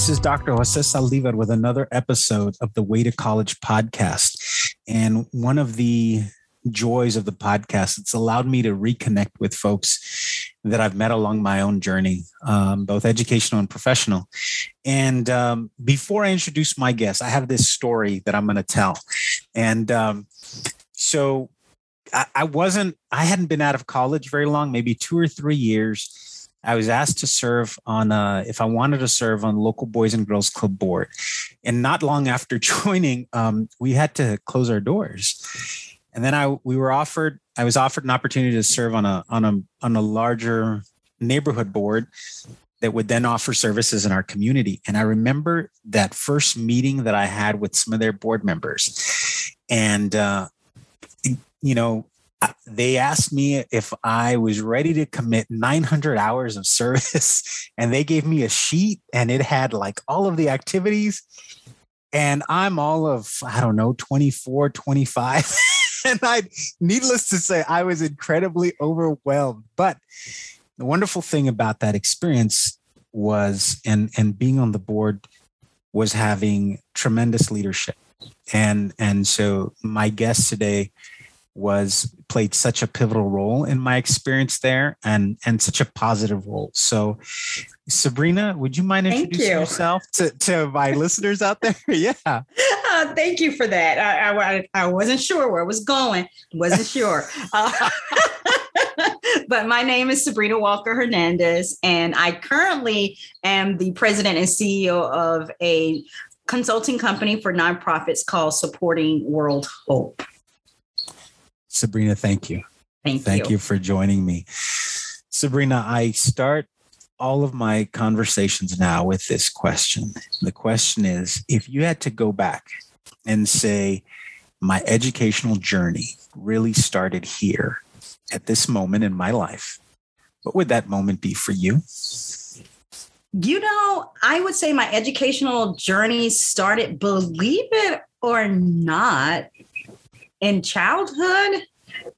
this is Dr. Jose Saldivar with another episode of the Way to College podcast. And one of the joys of the podcast, it's allowed me to reconnect with folks that I've met along my own journey, um, both educational and professional. And um, before I introduce my guest, I have this story that I'm going to tell. And um, so I, I wasn't, I hadn't been out of college very long, maybe two or three years I was asked to serve on if I wanted to serve on local Boys and Girls Club board, and not long after joining, um, we had to close our doors. And then I we were offered I was offered an opportunity to serve on a on a on a larger neighborhood board that would then offer services in our community. And I remember that first meeting that I had with some of their board members, and uh, you know they asked me if I was ready to commit 900 hours of service, and they gave me a sheet and it had like all of the activities. And I'm all of, I don't know, 24, 25. and I, needless to say, I was incredibly overwhelmed. But the wonderful thing about that experience was, and, and being on the board was having tremendous leadership. And, and so my guest today was played such a pivotal role in my experience there and and such a positive role. So sabrina would you mind introducing you. yourself to, to my listeners out there? Yeah. Uh, thank you for that. I, I, I wasn't sure where it was going. Wasn't sure. Uh, but my name is sabrina walker hernandez and i currently am the president and ceo of a consulting company for nonprofits called supporting world hope Sabrina, thank you. Thank, thank you. you for joining me. Sabrina, I start all of my conversations now with this question. The question is if you had to go back and say, my educational journey really started here at this moment in my life, what would that moment be for you? You know, I would say my educational journey started, believe it or not, in childhood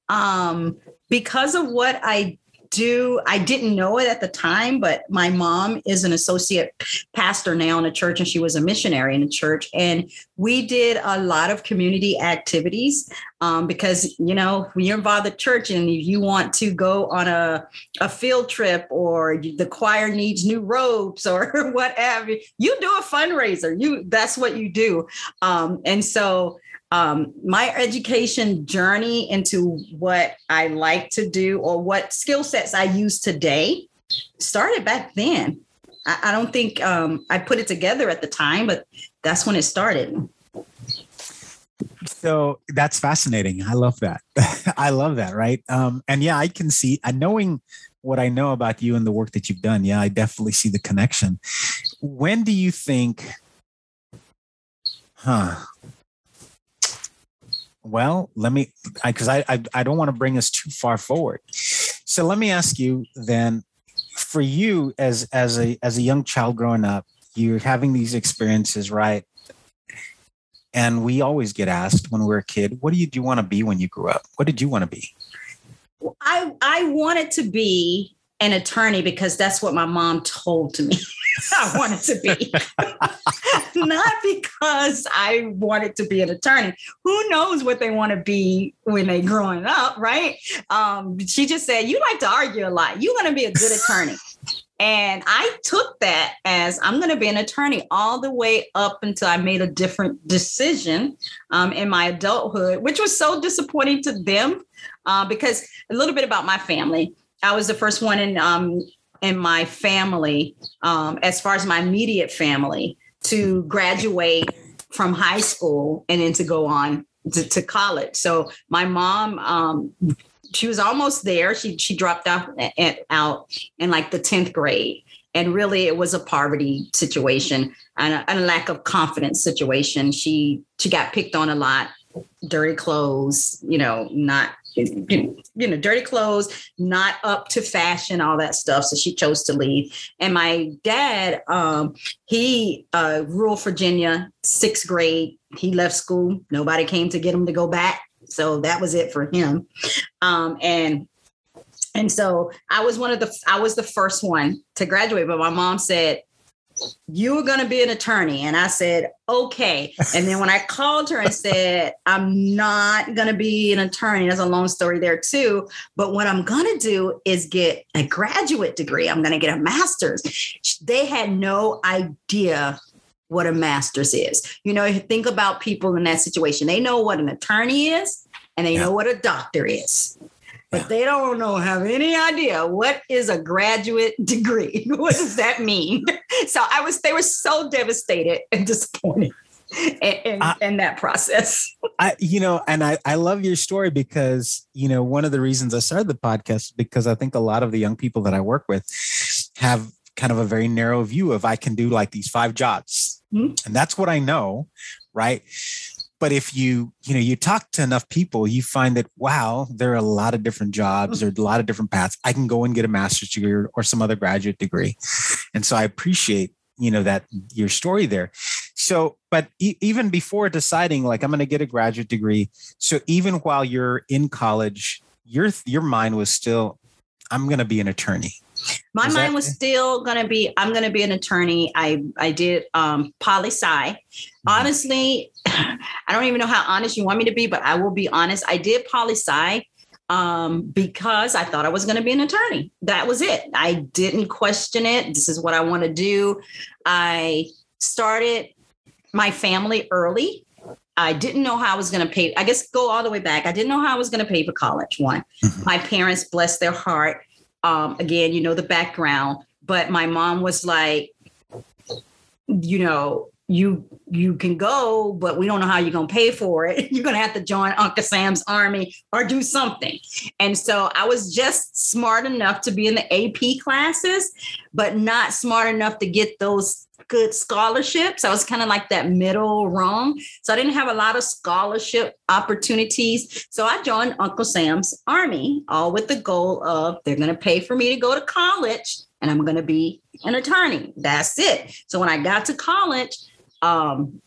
um, because of what I do i didn't know it at the time but my mom is an associate pastor now in a church and she was a missionary in a church and we did a lot of community activities um, because you know when you're involved at church and you want to go on a, a field trip or the choir needs new robes or whatever you do a fundraiser. You that's what you do. Um, and so um, my education journey into what I like to do or what skill sets I use today started back then. I, I don't think um, I put it together at the time, but that's when it started. So that's fascinating. I love that. I love that. Right. Um, and yeah, I can see, uh, knowing what I know about you and the work that you've done. Yeah, I definitely see the connection. When do you think, huh? Well, let me, because I, I, I don't want to bring us too far forward. So let me ask you then, for you as as a as a young child growing up, you're having these experiences, right? And we always get asked when we're a kid, "What do you do you want to be when you grew up? What did you want to be?" I I wanted to be an attorney because that's what my mom told to me I wanted to be. Not because I wanted to be an attorney. Who knows what they want to be when they're growing up, right? Um, she just said, you like to argue a lot. You're going to be a good attorney. And I took that as I'm going to be an attorney all the way up until I made a different decision um, in my adulthood, which was so disappointing to them uh, because a little bit about my family. I was the first one in um, in my family, um, as far as my immediate family, to graduate from high school and then to go on to, to college. So my mom, um, she was almost there. She she dropped out out in like the tenth grade, and really it was a poverty situation and a, and a lack of confidence situation. She she got picked on a lot, dirty clothes, you know, not you know, dirty clothes, not up to fashion, all that stuff. So she chose to leave. And my dad, um, he uh, rural Virginia, sixth grade. He left school. Nobody came to get him to go back. So that was it for him. Um, and and so I was one of the I was the first one to graduate. But my mom said, you were going to be an attorney. And I said, okay. And then when I called her and said, I'm not going to be an attorney, there's a long story there too. But what I'm going to do is get a graduate degree. I'm going to get a master's. They had no idea what a master's is. You know, think about people in that situation. They know what an attorney is and they yeah. know what a doctor is but they don't know have any idea what is a graduate degree. What does that mean? So i was they were so devastated and disappointed in, I, in, that process. I you know and i i love your story because you know one of the reasons i started the podcast because i think a lot of the young people that i work with have kind of a very narrow view of i can do like these five jobs. Mm-hmm. and that's what i know right but if you you know you talk to enough people you find that wow there are a lot of different jobs there are a lot of different paths. I can go and get a master's degree or, or some other graduate degree. And so i appreciate you know that your story there. So but e- even before deciding like i'm going to get a graduate degree so even while you're in college your your mind was still i'm going to be an attorney. My Is mind that- was still going to be i'm going to be an attorney. I i did um poli sci. Honestly i don't even know how honest you want me to be but i will be honest i did poli sci um, because I thought I was going to be an attorney. That was it. I didn't question it. This is what I want to do. I started my family early. I didn't know how I was going to pay. I guess go all the way back. I didn't know how I was going to pay for college. One, mm-hmm. my parents, bless their heart, um, again, you know the background, but my mom was like, you know, you you can go, but we don't know how you're gonna pay for it. You're gonna have to join Uncle Sam's army or do something. And so I was just smart enough to be in the AP classes, but not smart enough to get those good scholarships. I was kind of like that middle rung. So I didn't have a lot of scholarship opportunities. So I joined Uncle Sam's Army, all with the goal of they're to pay for me to go to college and I'm to be an attorney. That's it. So when I got to college, um,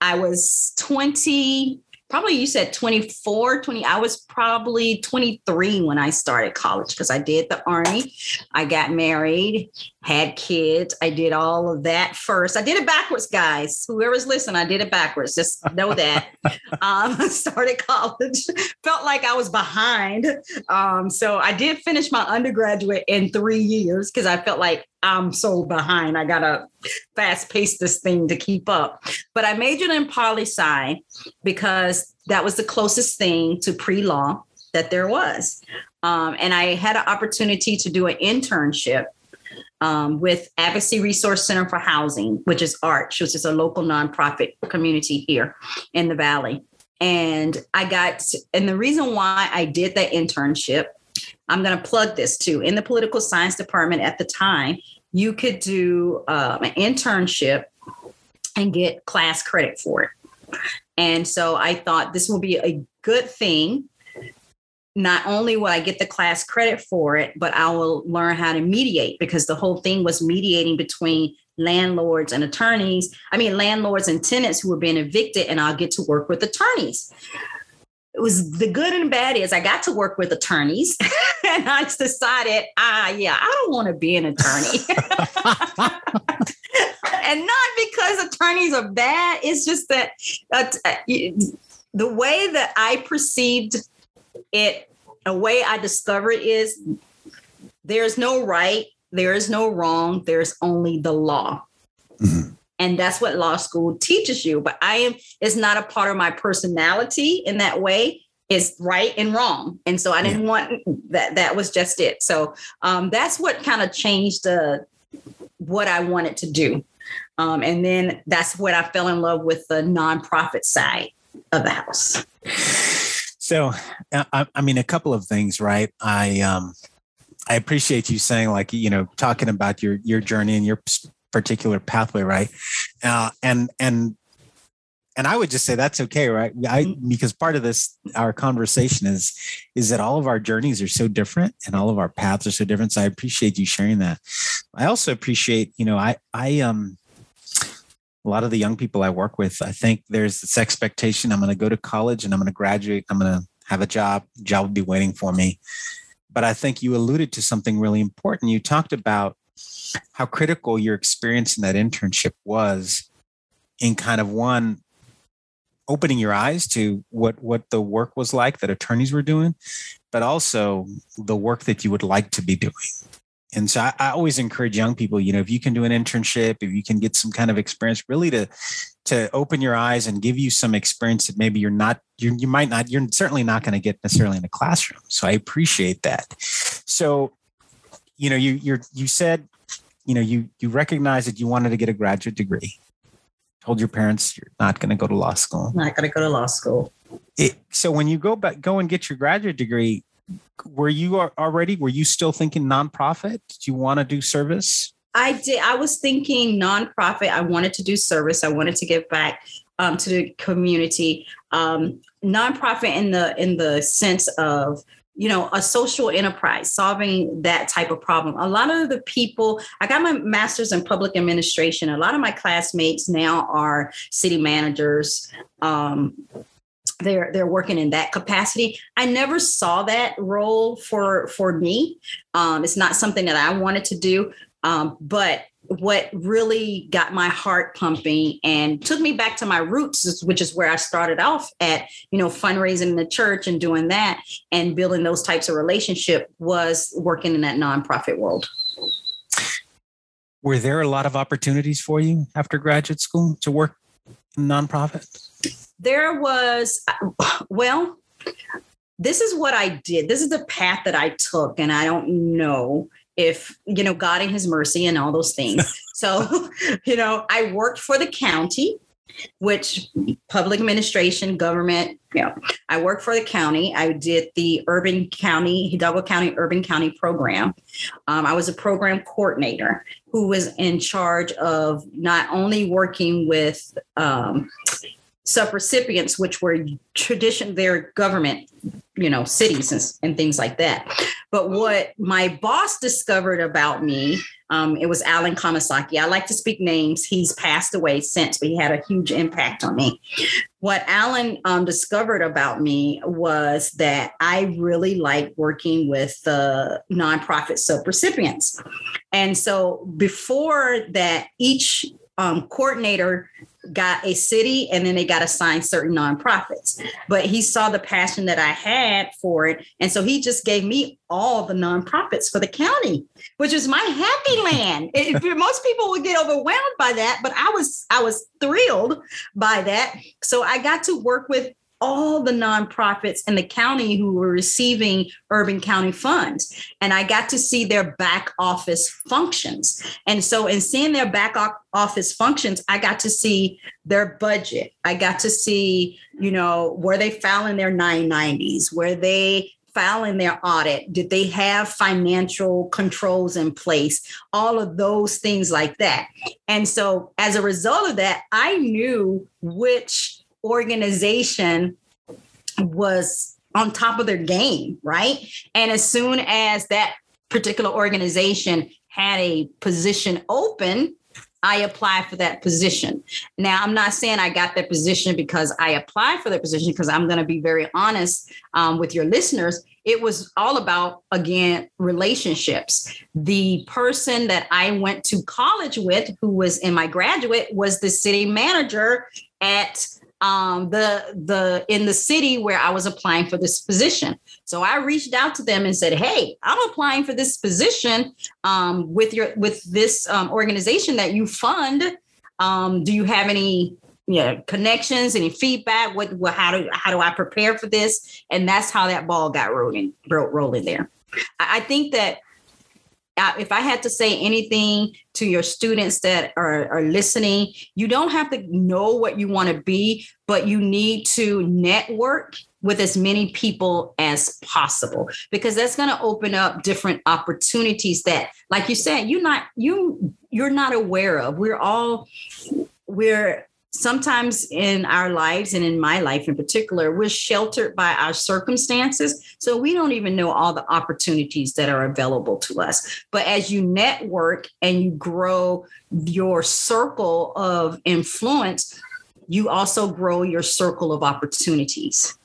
I was 20, probably you said 24 20 i was probably 23 when i started college because i did the army. I got married had kids i did all of that first. I did it backwards guys. Whoever's listening i did it backwards. Just know that. Um, i started college. Felt like i was behind. Um, so i did finish my undergraduate in three years because i felt like i'm so behind i gotta fast pace this thing to keep up but i majored in poli sci because that was the closest thing to pre law that there was. Um, and I had an opportunity to do an internship um, with Advocacy Resource Center for Housing, which is ARCH, which is a local nonprofit community here in the Valley. And I got, and the reason why I did that internship, I'm going to plug this too. In the political science department at the time, you could do um, an internship and get class credit for it. And so I thought this will be a good thing. Not only will I get the class credit for it, but I will learn how to mediate because the whole thing was mediating between landlords and attorneys. I mean, landlords and tenants who were being evicted, and I'll get to work with attorneys. It was the good and bad is I got to work with attorneys and I decided, ah, yeah, I don't want to be an attorney. and not because attorneys are bad. It's just that uh, the way that I perceived it, a way I discovered is there's no right, there is no wrong, there's only the law. And that's what law school teaches you. But I am, it's not a part of my personality in that way is right and wrong and so i didn't yeah. want that that was just it so um, that's what kind of changed uh, what i wanted to do um, and then that's what I fell in love with the nonprofit side of the house. So, uh, I, I mean, a couple of things, right? I um, I appreciate you saying, like, you know, talking about your your journey and your particular pathway, right? Uh, and and and I would just say that's okay, right? I mm-hmm. because part of this our conversation is is that all of our journeys are so different and all of our paths are so different. So I appreciate you sharing that. I also appreciate, you know, I I um a lot of the young people I work with, I think there's this expectation I'm going to go to college and I'm going to graduate, I'm going to have a job, job will be waiting for me. But I think you alluded to something really important. You talked about how critical your experience in that internship was in kind of one opening your eyes to what what the work was like that attorneys were doing but also the work that you would like to be doing. And so I, I, always encourage young people you know if you can do an internship if you can get some kind of experience really to to open your eyes and give you some experience that maybe you're not you you might not you're certainly not going to get necessarily in a classroom. So i appreciate that. So you know you you're you said you know you you recognize that you wanted to get a graduate degree. Told your parents you're not going to go to law school. Not going to go to law school. It, so when you go back go and get your graduate degree were you already were you still thinking nonprofit? Did you want to do service? I did i was thinking nonprofit. I wanted to do service. I wanted to give back um, to the community. Um, nonprofit in the in the sense of you know a social enterprise solving that type of problem. A lot of the people i got my master's in public administration. A lot of my classmates now are city managers. Um, they're they're working in that capacity. I never saw that role for for me. Um, it's not something that i wanted to do. Um, but what really got my heart pumping and took me back to my roots which is where i started off at you know fundraising in the church and doing that and building those types of relationship was working in that nonprofit world were there a lot of opportunities for you after graduate school to work in nonprofit there was, well, this is what I did. This is the path that I took. And I don't know if, you know, God in his mercy and all those things. so, you know, I worked for the county, which public administration, government, you know, I worked for the county. I did the urban county, Hidalgo County Urban County program. Um, I was a program coordinator who was in charge of not only working with um, subrecipients, which were tradition their government, you know, cities and, and, things like that. But what my boss discovered about me, um, it was Alan Kamasaki. I like to speak names. He's passed away since, but he had a huge impact on me. What Alan um, discovered about me was that I really like working with the nonprofit subrecipients. And so before that, each um, coordinator got a city and then they got assigned certain nonprofits. But he saw the passion that I had for it. And so he just gave me all the nonprofits for the county, which was my happy land. It, most people would get overwhelmed by that, but I was I was thrilled by that. So I got to work with all the nonprofits in the county who were receiving urban county funds. And i got to see their back office functions. And so in seeing their back office functions i got to see their budget. I got to see you know were they filing their 990s were they filing their audit? Did they have financial controls in place? All of those things like that. And so as a result of that i knew which organization was on top of their game, right? And as soon as that particular organization had a position open, I applied for that position. Now, I'm not saying I got that position because I applied for that position, because I'm going to be very honest um, with your listeners. It was all about, again, relationships. The person that I went to college with, who was in my graduate, was the city manager at um, the the in the city where I was applying for this position. So I reached out to them and said, "Hey, I'm applying for this position um, with your with this um, organization that you fund. Um, do you have any you know, connections, any feedback? What, what how do how do I prepare for this?" And that's how that ball got rolling rolling there. I, I think that if I had to say anything to your students that are, are listening, you don't have to know what you want to be, but you need to network with as many people as possible because that's going to open up different opportunities that like you said you're not you you're not aware of. We're all we're sometimes in our lives and in my life in particular we're sheltered by our circumstances. So we don't even know all the opportunities that are available to us. But as you network and you grow your circle of influence you also grow your circle of opportunities.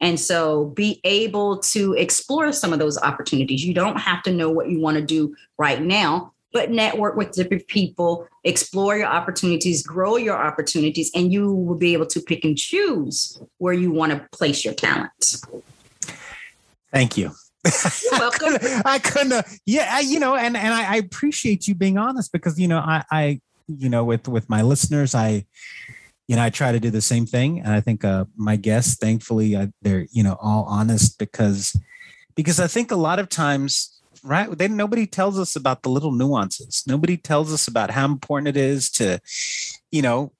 And so be able to explore some of those opportunities. You don't have to know what you want to do right now, but network with different people, explore your opportunities, grow your opportunities, and you will be able to pick and choose where you want to place your talents. Thank you. You're welcome. I couldn't, uh, yeah, I, you know, and and I, I, appreciate you being honest because you know I, I, you know, with with my listeners, I, you know, I try to do the same thing, and I think uh, my guests, thankfully, uh, they're you know all honest because because I think a lot of times right? They nobody tells us about the little nuances. Nobody tells us about how important it is to, you know,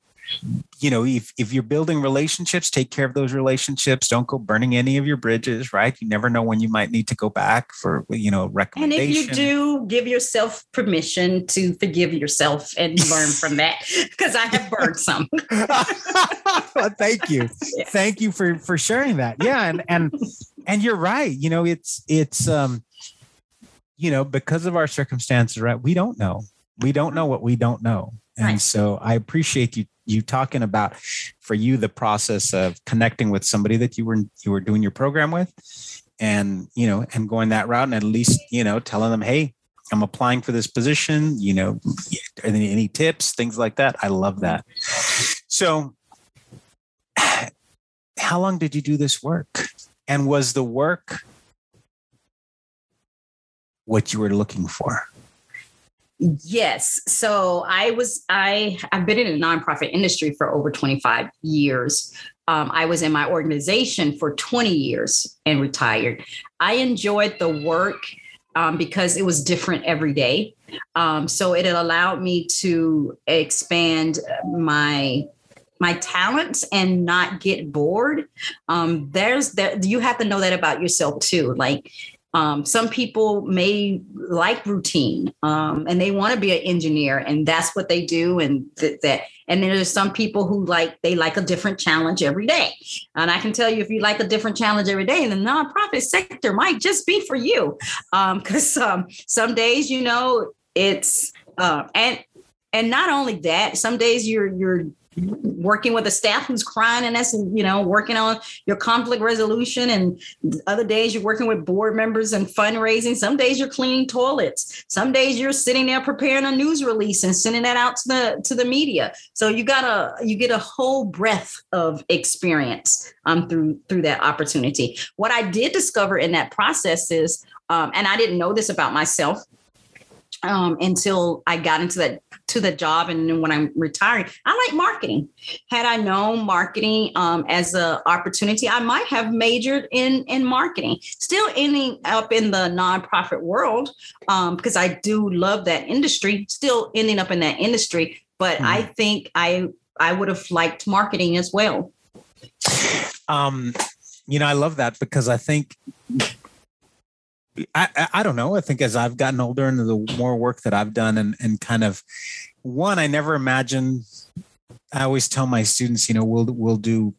you know, if if you're building relationships, take care of those relationships. Don't go burning any of your bridges, right? You never know when you might need to go back for, you know, recommendation. And if you do, give yourself permission to forgive yourself and learn from that, because I have burned some. well, thank you, yeah. thank you for for sharing that. Yeah, and and and you're right. You know, it's it's um you know, because of our circumstances, right? We don't know. We don't know what we don't know. And right. so I appreciate you you talking about for you the process of connecting with somebody that you were you were doing your program with and you know and going that route and at least you know telling them hey i'm applying for this position you know any, any tips things like that i love that so how long did you do this work and was the work what you were looking for? Yes. So I was I I've been in the nonprofit industry for over 25 years. Um, I was in my organization for 20 years and retired. I enjoyed the work um, because it was different every day. Um, so it allowed me to expand my my talents and not get bored. Um, there's that you have to know that about yourself too. Like um, some people may like routine um, and they want to be an engineer and that's what they do. And th- that, and then there's some people who like, they like a different challenge every day. And I can tell you, if you like a different challenge every day, the nonprofit sector might just be for you. Um, cause um, some days, you know, it's, uh, and, and not only that, some days you're, you're, working with a staff who's crying and that's you know working on your conflict resolution. And other days you're working with board members and fundraising. Some days you're cleaning toilets. Some days you're sitting there preparing a news release and sending that out to the to the media. So you got a you get a whole breadth of experience um through through that opportunity. What i did discover in that process is um, and i didn't know this about myself um, until I got into that to the job and then when I'm retiring, I like marketing. Had I known marketing um, as an opportunity, I might have majored in in marketing. Still ending up in the nonprofit world um, because I do love that industry. Still ending up in that industry, but mm I think I I would have liked marketing as well. Um, you know, I love that because I think I, I don't know. I think as I've gotten older and the more work that I've done and, and kind of one, I never imagined, I always tell my students, you know, we'll, we'll do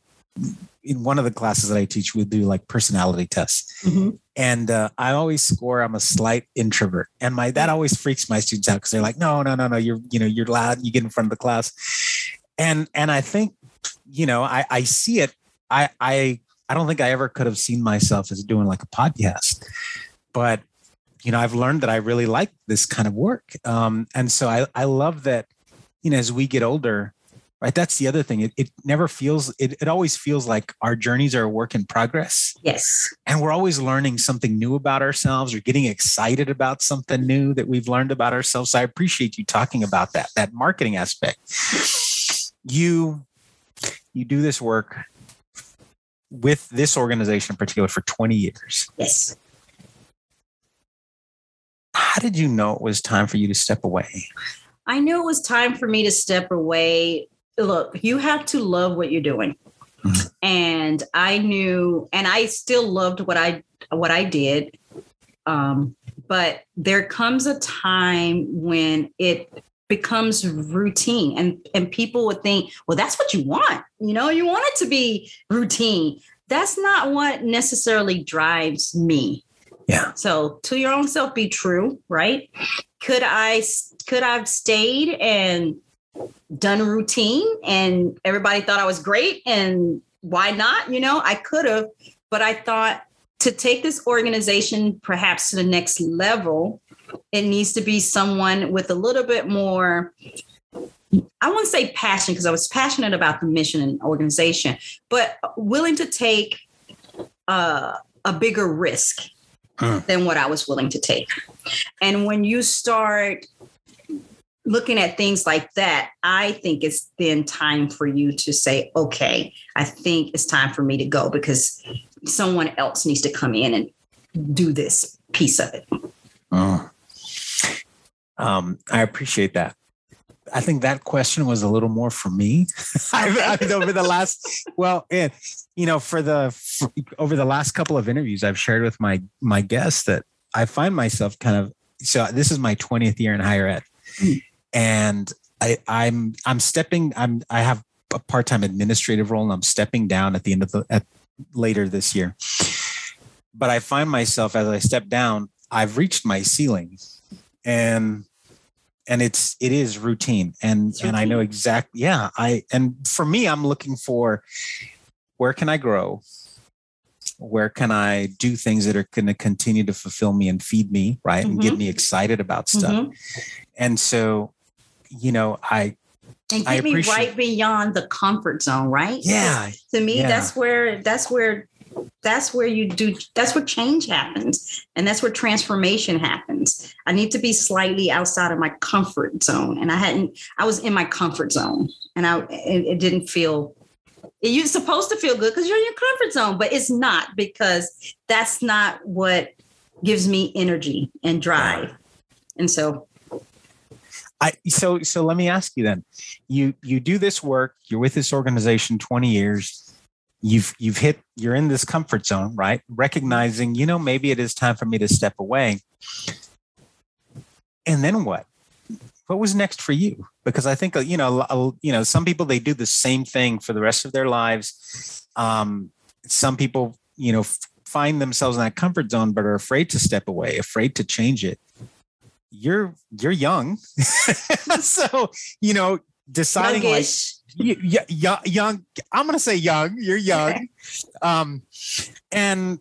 in one of the classes that I teach, we'll do like personality tests. Mm-hmm. And uh, I always score, I'm a slight introvert. And my, that always freaks my students out because they're like, no, no, no, no, you're, you know, you're loud, you get in front of the class. And, and I think, you know, I, I see it. I, I, I don't think I ever could have seen myself as doing like a podcast but you know i've learned that i really like this kind of work. Um, and so I, I love that you know as we get older right that's the other thing. It, it never feels it, it always feels like our journeys are a work in progress. Yes. And we're always learning something new about ourselves or getting excited about something new that we've learned about ourselves. So i appreciate you talking about that that marketing aspect. You you do this work with this organization in particular for 20 years. Yes how did you know it was time for you to step away? I knew it was time for me to step away. Look, you have to love what you're doing. Mm-hmm. And I knew and I still loved what I what I did. Um, but there comes a time when it becomes routine and and people would think well that's what you want you know you want it to be routine that's not what necessarily drives me yeah. So to your own self, be true, right? Could I could I've stayed and done routine and everybody thought I was great and why not? You know, I could have, but I thought to take this organization perhaps to the next level, it needs to be someone with a little bit more I wouldn't say passion because I was passionate about the mission and organization, but willing to take uh, a bigger risk than what I was willing to take. And when you start looking at things like that, I think it's then time for you to say, okay, I think it's time for me to go because someone else needs to come in and do this piece of it. Oh. Um, I appreciate that. I think that question was a little more for me. I've, I've, over the last, well, yeah, you know, for the for, over the last couple of interviews, I've shared with my my guests that I find myself kind of. So this is my twentieth year in higher ed, and I, I'm I'm stepping. I'm I have a part time administrative role, and I'm stepping down at the end of the at later this year. But I find myself as I step down, I've reached my ceiling, and and it's it is routine and and i know exactly yeah i and for me i'm looking for where can i grow where can i do things that are going to continue to fulfill me and feed me right mm-hmm. and get me excited about stuff mm-hmm. and so you know i and get me right beyond the comfort zone right yeah to me yeah. that's where that's where that's where you do that's where change happens and that's where transformation happens. I need to be slightly outside of my comfort zone and i hadn't i was in my comfort zone and i it, it didn't feel you're supposed to feel good because you're in your comfort zone but it's not because that's not what gives me energy and drive. And so I, so so let me ask you then. You you do this work you're with this organization 20 years you've you've hit you're in this comfort zone right? Recognizing you know maybe it is time for me to step away. And then what? What was next for you? Because i think you know you know some people they do the same thing for the rest of their lives. Um, some people you know find themselves in that comfort zone but are afraid to step away afraid to change it. You're you're young. So you know deciding Youngish. like young, young. I'm going to say young. You're young, um, and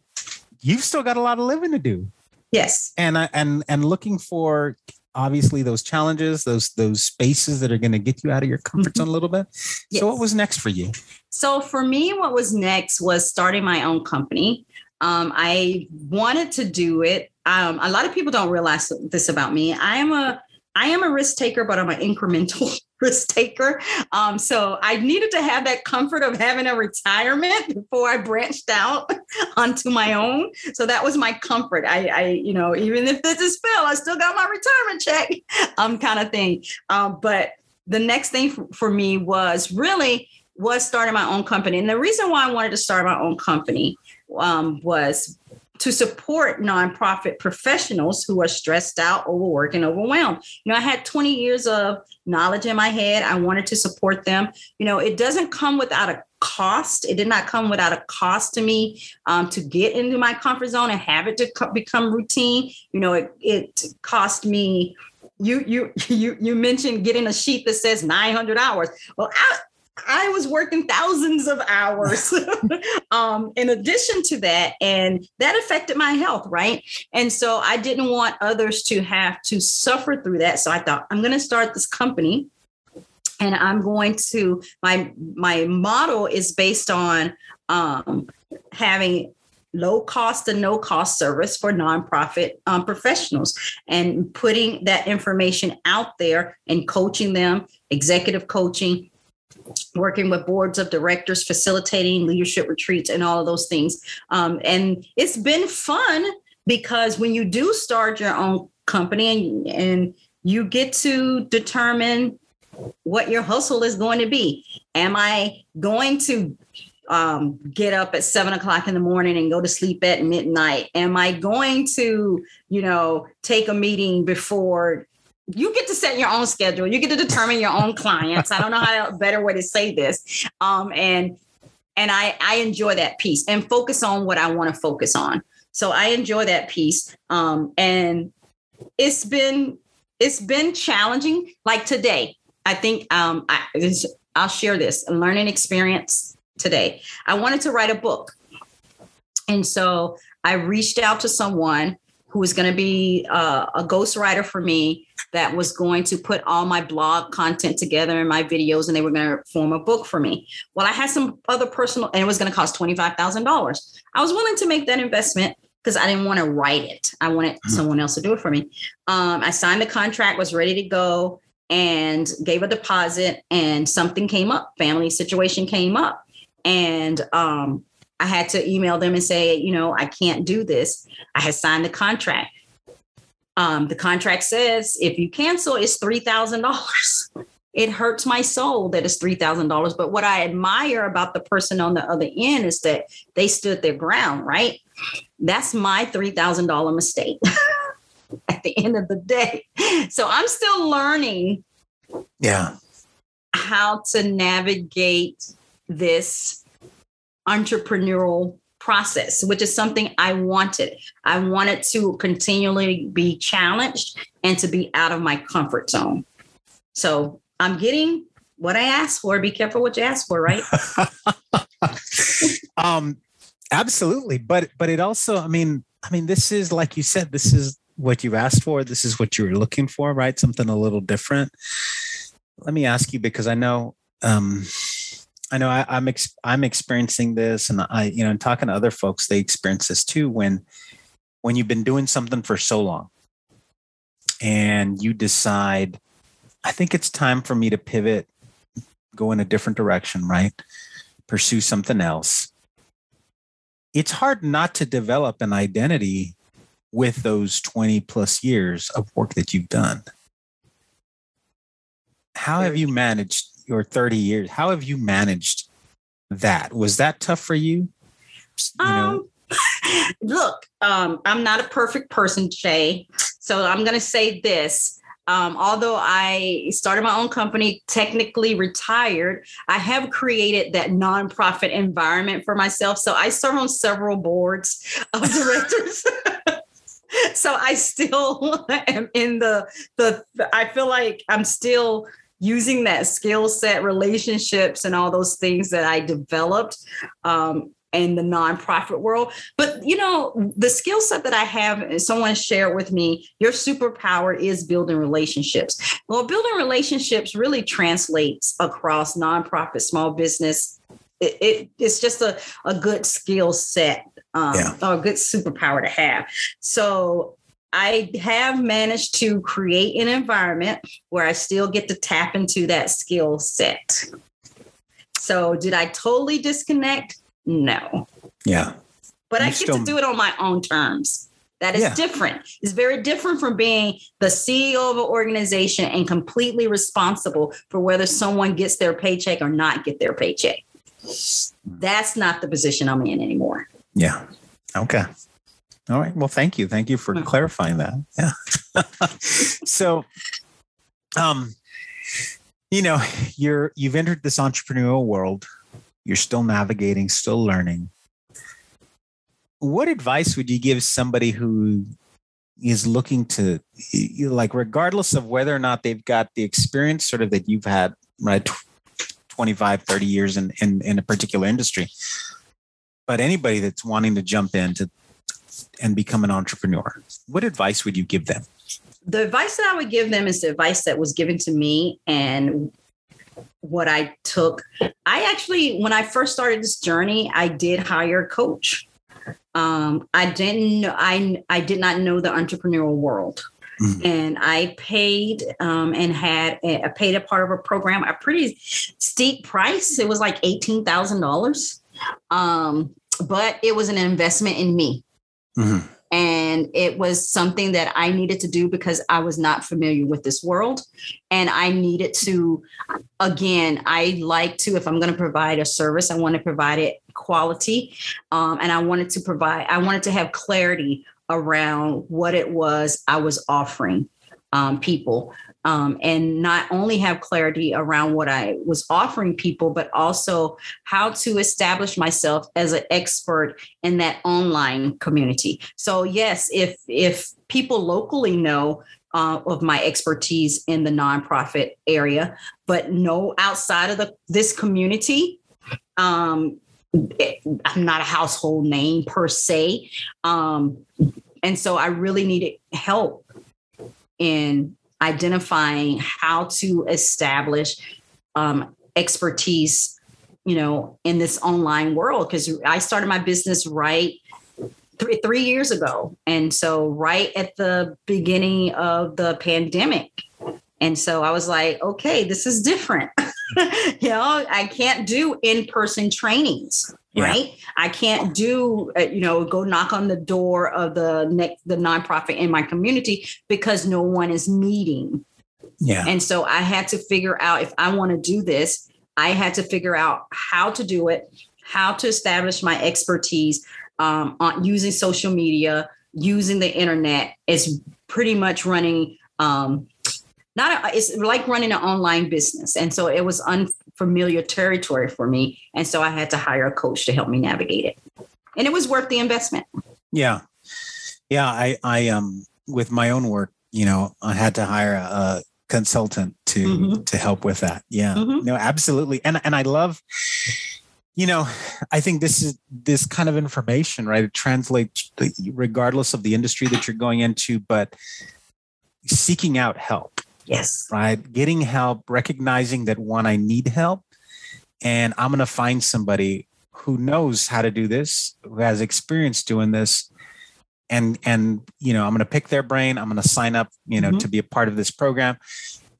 you've still got a lot of living to do. Yes, and and and looking for obviously those challenges, those those spaces that are going to get you out of your comfort zone a little bit. Yes. So, what was next for you? So, for me, what was next was starting my own company. Um, I wanted to do it. Um, a lot of people don't realize this about me. I am a I am a risk taker, but I'm an incremental risk taker. Um, so I needed to have that comfort of having a retirement before I branched out onto my own. So that was my comfort. I, I you know, even if this is fail, I still got my retirement check, um, kind of thing. Um, but the next thing for, for me was really was starting my own company. And the reason why I wanted to start my own company um, was to support nonprofit professionals who are stressed out, overworked, and overwhelmed. You know, I had 20 years of knowledge in my head. I wanted to support them. You know, it doesn't come without a cost. It did not come without a cost to me um, to get into my comfort zone and have it to co- become routine. You know, it, it cost me you you you you mentioned getting a sheet that says 900 hours well I, I was working thousands of hours um, in addition to that, and that affected my health, right? And so I didn't want others to have to suffer through that. So I thought, I'm going to start this company and I'm going to my my model is based on um, having low cost and no cost service for nonprofit um, professionals and putting that information out there and coaching them, executive coaching, working with boards of directors, facilitating leadership retreats, and all of those things. Um, and it's been fun because when you do start your own company and, and you get to determine what your hustle is going to be. Am I going to um, get up at seven o'clock in the morning and go to sleep at midnight? Am I going to, you know, take a meeting before you get to set your own schedule. You get to determine your own clients. I don't know how better way to say this. Um, and and I I enjoy that piece and focus on what I want to focus on. So I enjoy that piece. Um, and it's been it's been challenging. Like today, I think um, I, I'll share this a learning experience today. I wanted to write a book And so I reached out to someone who was going to be uh, a ghostwriter for me that was going to put all my blog content together and my videos and they were going to form a book for me. Well, I had some other personal, and it was going to cost $25,000. I was willing to make that investment because I didn't want to write it. I wanted mm-hmm. someone else to do it for me. Um, I signed the contract, was ready to go, and gave a deposit, and something came up. Family situation came up. And um, I had to email them and say, you know, I can't do this. I had signed the contract. Um, the contract says if you cancel, it's three thousand dollars. It hurts my soul that it's three thousand dollars. But what I admire about the person on the other end is that they stood their ground. Right? That's my three thousand dollar mistake. At the end of the day, so I'm still learning. Yeah. How to navigate this entrepreneurial process, which is something I wanted. I wanted to continually be challenged and to be out of my comfort zone. So I'm getting what I asked for. Be careful what you ask for, right? um, absolutely. But but it also, I mean, I mean, this is like you said, this is what you asked for. This is what you were looking for, right? Something a little different. Let me ask you because I know um, I know I, am ex- I'm experiencing this, and I, you know, and talking to other folks, they experience this too. When when you've been doing something for so long, and you decide, I think it's time for me to pivot, go in a different direction, right? Pursue something else. It's hard not to develop an identity with those 20 plus years of work that you've done. How have you managed your 30 years how have you managed that was that tough for you, you um, look um, i'm not a perfect person jay so i'm going to say this um, although I started my own company, technically retired, I have created that nonprofit environment for myself. So I serve on several boards of directors. so I still am in the the. I feel like I'm still using that skill set, relationships, and all those things that I developed um, in the nonprofit world. But you know, the skill set that I have, someone shared with me, your superpower is building relationships. Well, building relationships really translates across nonprofit, small business. It, it, it's just a, a good skill set um, yeah. or a good superpower to have. So I have managed to create an environment where I still get to tap into that skill set. So, did I totally disconnect? No. Yeah. But you I get still... to do it on my own terms. That is yeah. different. It's very different from being the CEO of an organization and completely responsible for whether someone gets their paycheck or not get their paycheck. That's not the position I'm in anymore. Yeah. Okay. All right. Well, thank you. Thank you for clarifying that. Yeah. so, um, you know, you're you've entered this entrepreneurial world. You're still navigating, still learning. What advice would you give somebody who is looking to like regardless of whether or not they've got the experience sort of that you've had right 25 30 years in, in in a particular industry but anybody that's wanting to jump into and become an entrepreneur, what advice would you give them? The advice that I would give them is the advice that was given to me and what I took. I actually, when I first started this journey, I did hire a coach. Um, I didn't, I, I did not know the entrepreneurial world. Mm-hmm. And I paid um, and had a, I paid a part of a program, a pretty steep price. It was like eighteen thousand um, dollars, but it was an investment in me. Mm-hmm. And it was something that I needed to do because I was not familiar with this world. And I needed to, again, I like to, if I'm going to provide a service, I want to provide it quality. Um, and I wanted to provide, I wanted to have clarity around what it was I was offering um, people um, and not only have clarity around what I was offering people, but also how to establish myself as an expert in that online community. So yes, if if people locally know uh, of my expertise in the nonprofit area, but no outside of the this community, um, I'm not a household name per se. Um, and so I really needed help in identifying how to establish um, expertise, you know, in this online world. Because I started my business right three, three years ago. And so, right at the beginning of the pandemic. And so I was like, okay, this is different. you know, I can't do in person trainings. Yeah. right? I can't do uh, you know go knock on the door of the next the nonprofit in my community because no one is meeting. Yeah. And so i had to figure out if i want to do this i had to figure out how to do it how to establish my expertise um, on using social media using the internet. Is pretty much running um, not a, it's like running an online business. And so it was unfamiliar territory for me and so i had to hire a coach to help me navigate it. And it was worth the investment. Yeah. Yeah i i um with my own work you know i had to hire a consultant to mm-hmm. to help with that. Yeah. Mm-hmm. no absolutely. And and i love you know i think this is this kind of information right it translates regardless of the industry that you're going into but seeking out help Yes. Right. Getting help, recognizing that one, I need help, and I'm going to find somebody who knows how to do this, who has experience doing this. And, and, you know, I'm going to pick their brain. I'm going to sign up, you know, mm-hmm. to be a part of this program,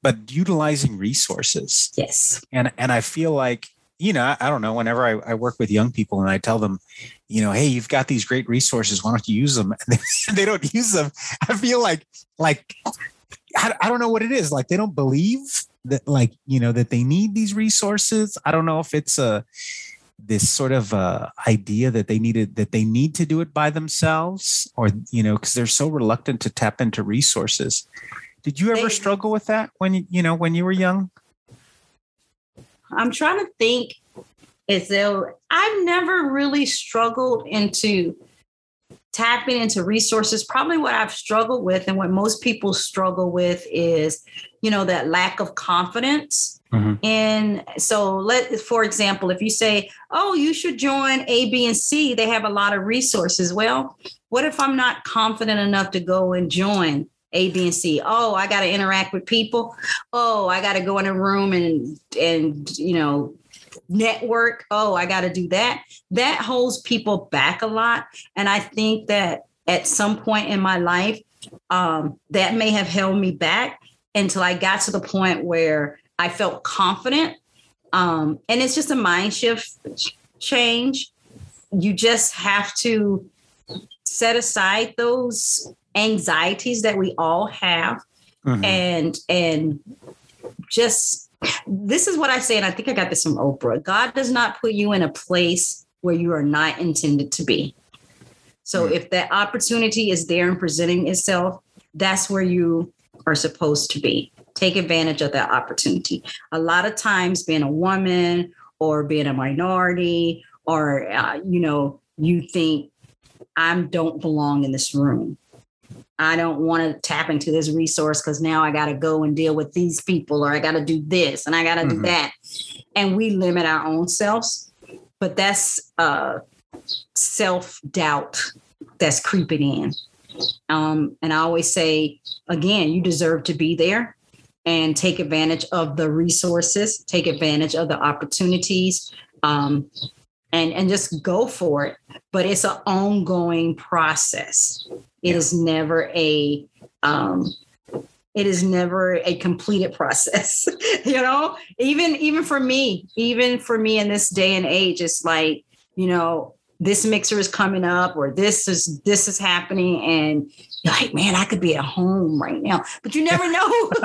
but utilizing resources. Yes. And, and I feel like, you know, I, don't know, whenever I, I, work with young people and I tell them, you know, hey, you've got these great resources. Why don't you use them? And they, they don't use them. I feel like, like I, I don't know what it is. Like they don't believe that, like you know, that they need these resources. I don't know if it's a this sort of uh, idea that they needed that they need to do it by themselves, or you know, because they're so reluctant to tap into resources. Did you ever they, struggle with that when you you know when you were young? I'm trying to think as though I've never really struggled into tapping into resources probably what i've struggled with and what most people struggle with is you know that lack of confidence mm-hmm. and so let for example if you say oh you should join a b and c they have a lot of resources well what if i'm not confident enough to go and join a, B, and C. Oh, I got to interact with people. Oh, I got to go in a room and and you know network. Oh, I got to do that. That holds people back a lot. And I think that at some point in my life, um, that may have held me back until I got to the point where I felt confident. Um, and it's just a mind shift change. You just have to set aside those anxieties that we all have mm-hmm. and and just this is what I say, and I think I got this from Oprah God does not put you in a place where you are not intended to be. So mm if that opportunity is there and presenting itself, that's where you are supposed to be. Take advantage of that opportunity. A lot of times, being a woman or being a minority, or uh, you know, you think I don't belong in this room. I don't want to tap into this resource because now I got to go and deal with these people or I got to do this and I got to mm-hmm. do that. And we limit our own selves. But that's uh, self doubt that's creeping in. Um, and I always say, again, you deserve to be there and take advantage of the resources, take advantage of the opportunities. Um, and and just go for it but it's an ongoing process It yeah. is never a um it is never a completed process you know even even for me even for me in this day and age it's like you know this mixer is coming up or this is this is happening and you're like man i could be at home right now. But you never know.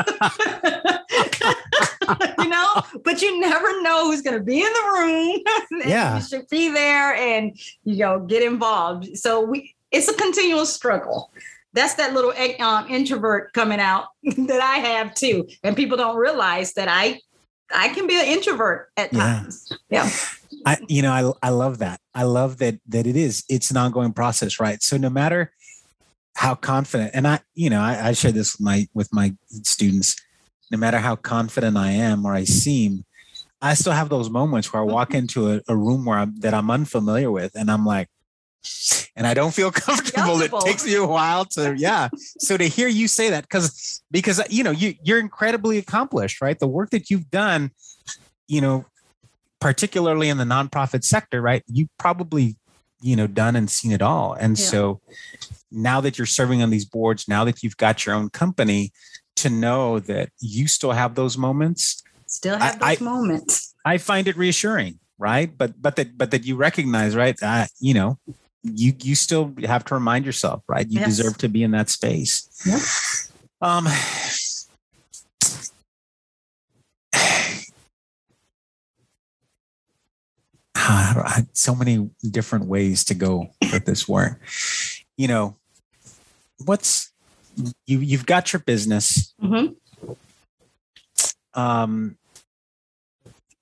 You know? But you never know who's going to be in the room. Yeah. you should be there and you know get involved. So we it's a continual struggle. That's that little um, introvert coming out that i have too. And people don't realize that i i can be an introvert at times. Yeah, yeah. I, you know, I, I love that. I love that that it is. It's an ongoing process, right? So no matter how confident, and I, you know, I, I share this with my with my students. No matter how confident I am or I seem, I still have those moments where I walk Mm-hmm. into a, a room where I'm that I'm unfamiliar with, and I'm like, and I don't feel comfortable. Comfortable. It takes me a while to, yeah. so to hear you say that, because because you know you you're incredibly accomplished, right? The work that you've done, you know, particularly in the nonprofit sector, right? You probably you know done and seen it all, and Yeah. so now that you're serving on these boards, now that you've got your own company, to know that you still have those moments Still have I- those moments. I find it reassuring, right? But but that but that you recognize, right? Uh, you know, you you still have to remind yourself, right? You Yes. deserve to be in that space. Um so many different ways to go with this work. You know, what's you you've got your business Mhm. um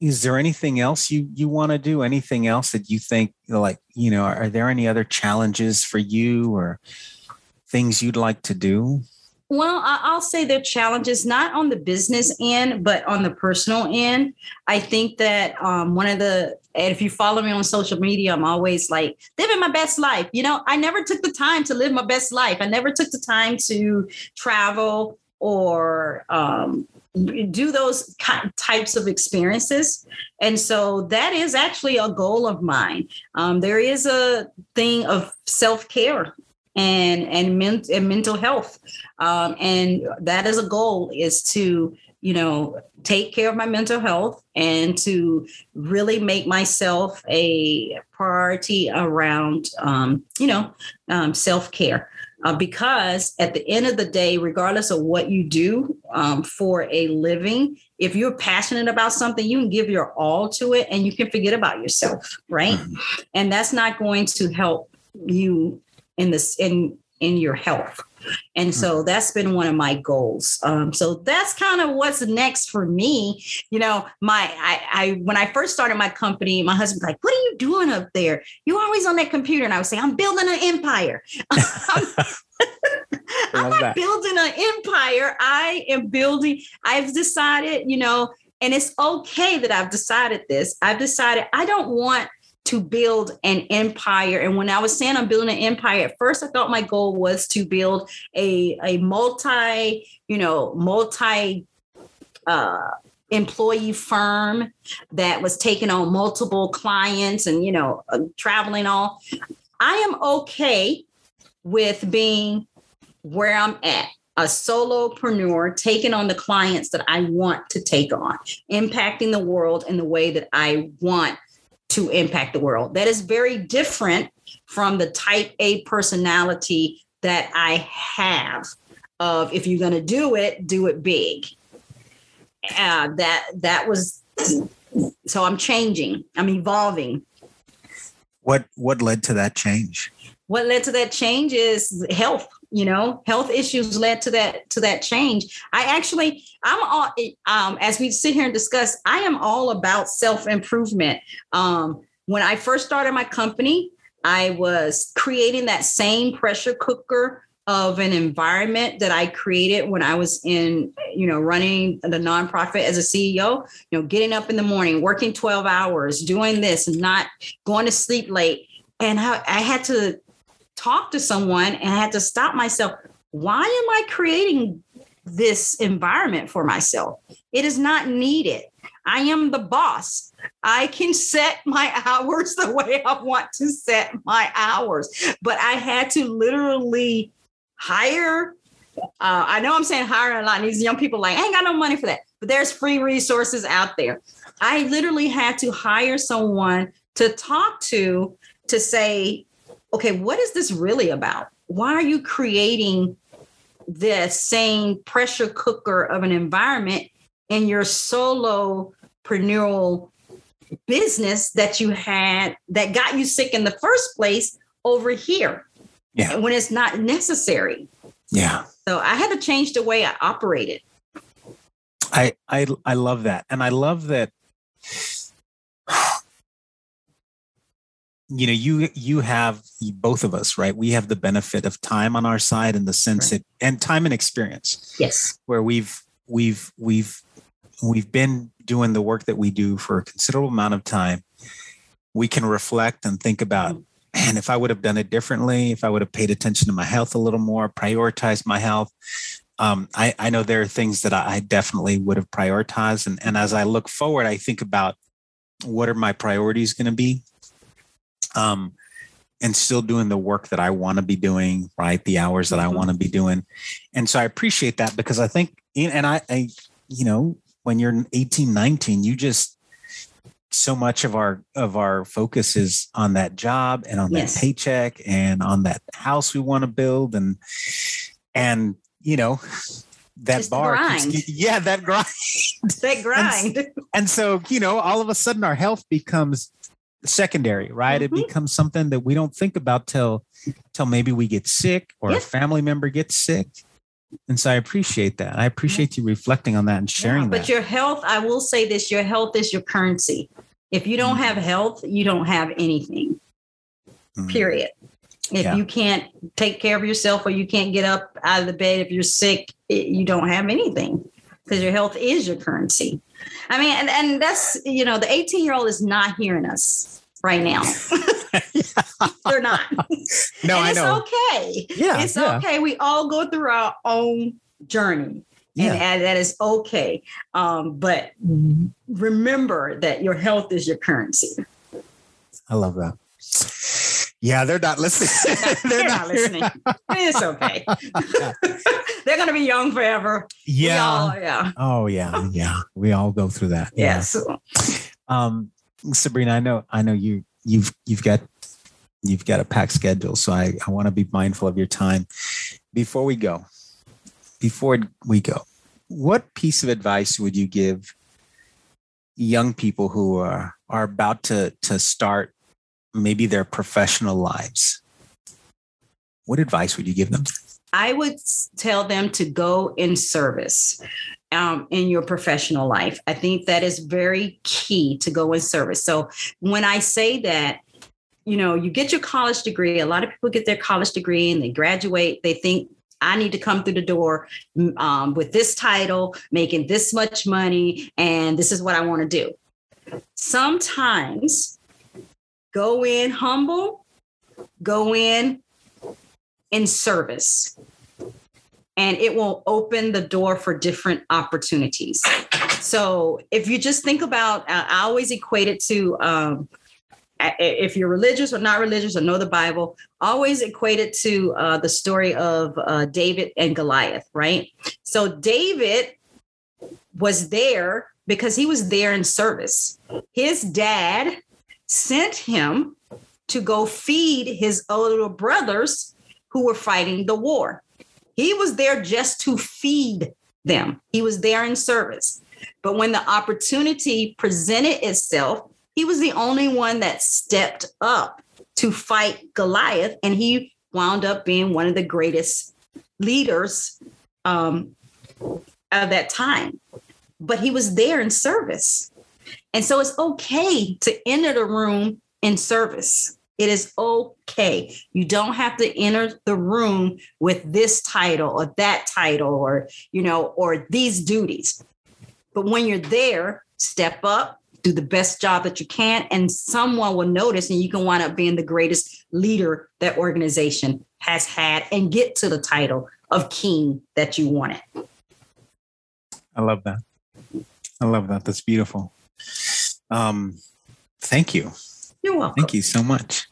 is there anything else you you want to do anything else that you think like you know are there any other challenges for you or things you'd like to do Well, I'll say there are challenges not on the business end, but on the personal end. I think that um, one of the, and if you follow me on social media, I'm always like living my best life. You know, I never took the time to live my best life. I never took the time to travel or um, do those types of experiences. And so that is actually a goal of mine. Um, there is a thing of self care and and, men- and mental health. Um, and that is a goal is to you know take care of my mental health and to really make myself a priority around um, you know um, self-care. Uh, because at the end of the day regardless of what you do um, for a living if you're passionate about something you can give your all to it and you can forget about yourself right? And that's not going to help you in this in in your health. And so that's been one of my goals. Um, so that's kind of what's next for me. You know my I, I when i first started my company my husband's like what are you doing up there? You're always on that computer. And i would say i'm building an empire. I'm not that. building an empire. I am building i've decided you know and it's okay that i've decided this. I've decided i don't want to build an empire. And when I was saying I'm building an empire, at first I thought my goal was to build a, a multi, you know, multi uh, employee firm that was taking on multiple clients and, you know, uh, traveling all. I am okay with being where I'm at. A solopreneur taking on the clients that I want to take on, impacting the world in the way that I want to impact the world. That is very different from the type A personality that I have of if you're going to do it, do it big. Uh, that that was so I'm changing. I'm evolving. what what led to that change What led to that change is health. You know, health issues led to that to that change. I actually, I'm all um, as we sit here and discuss. I am all about self improvement. Um, when I first started my company, I was creating that same pressure cooker of an environment that I created when I was in, you know, running the nonprofit as a CEO, you know, getting up in the morning, working 12 hours, doing this, not going to sleep late. And I, I had to talk to someone and I had to stop myself. Why am I creating this environment for myself? It is not needed. I am the boss. I can set my hours the way I want to set my hours. But I had to literally hire. Uh, I know I'm saying hire a lot. And these young people like, I ain't got no money for that. But there's free resources out there. I literally had to hire someone to talk to to say, okay, what is this really about? Why are you creating this same pressure cooker of an environment in your solopreneurial business that you had that got you sick in the first place over here? Yeah. When it's not necessary. yeah So I had to change the way I operated. I I I love that, and I love that. You know, you you have both of us, right? We have the benefit of time on our side in the sense Right. that, and time and experience, Yes. where we've we've we've we've been doing the work that we do for a considerable amount of time, we can reflect and think about, man, if I would have done it differently, if I would have paid attention to my health a little more, prioritized my health. Um, I, I know there are things that I definitely would have prioritized. And, and as I look forward, I think about what are my priorities going to be? Um, and still doing the work that I want to be doing, right? The hours that I want to be doing. And so I appreciate that because I think, and I, I, you know, when you're 18, 19, you just, so much of our of our focus is on that job and on yes. that paycheck and on that house we want to build and and you know that Just bar keeps, yeah that grind that grind and, and, so you know all of a sudden our health becomes secondary right? Mm-hmm. it becomes something that we don't think about till till maybe we get sick or a family member gets sick. And so i appreciate that. I appreciate you reflecting on that and sharing yeah, but that. your health i will say this your health is your currency. If you don't mm-hmm. have health you don't have anything mm-hmm. period. If you can't take care of yourself or you can't get up out of the bed if you're sick it, you don't have anything because your health is your currency i mean and, and that's you know the 18 year old is not hearing us right now. They're not. No and I know. it's okay. Yeah it's yeah. okay. We all go through our own journey yeah. and that is okay. Um, but remember that your health is your currency. I love that yeah, they're not listening. they're, they're, not listening. it's okay. they're going to be young forever. Yeah. All, yeah. Oh yeah. Yeah. We all go through that. Yes. Yeah. Um, Sabrina, I know, I know you, you've, you've got, you've got a packed schedule. So I, I want to be mindful of your time before we go, before we go, what piece of advice would you give young people who are, are about to, to start maybe their professional lives, what advice would you give them? I would tell them to go in service um, in your professional life. I think that is very key to go in service. So when I say that, you know, you get your college degree, a lot of people get their college degree and they graduate, they think, I need to come through the door um, with this title, making this much money, and this is what I want to do. Sometimes Go in humble, go in in service, and it will open the door for different opportunities. So if you just think about, I always equate it to, um, if you're religious or not religious or know the Bible, always equate it to uh, the story of uh, David and Goliath, right? So David was there because he was there in service. His dad sent him to go feed his older brothers who were fighting the war. He was there just to feed them, he was there in service. But when the opportunity presented itself, he was the only one that stepped up to fight Goliath, and he wound up being one of the greatest leaders um, of that time. But he was there in service. And so it's okay to enter the room in service. It is okay. You don't have to enter the room with this title or that title or, you know, or these duties. But when you're there, step up, do the best job that you can, and someone will notice, and you can wind up being the greatest leader that organization has had and get to the title of king that you wanted. I love that. I love that. That's beautiful. Um, thank you. You're welcome. Thank you so much.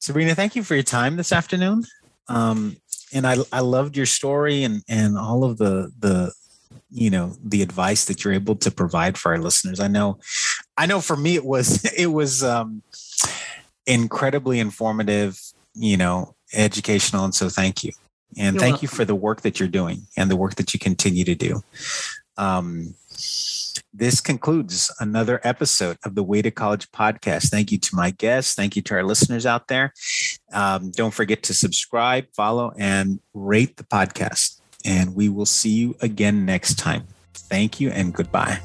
Sabrina, thank you for your time this afternoon. Um, and I, I loved your story and, and all of the, the, you know, the advice that you're able to provide for our listeners. I know, I know for me, it was, it was, um, incredibly informative, you know, educational. And so thank you. And you're thank welcome. you for the work that you're doing and the work that you continue to do. Um, this concludes another episode of the Way to College podcast. Thank you to my guests. Thank you to our listeners out there. Um, don't forget to subscribe, follow, and rate the podcast. And we will see you again next time. Thank you and goodbye.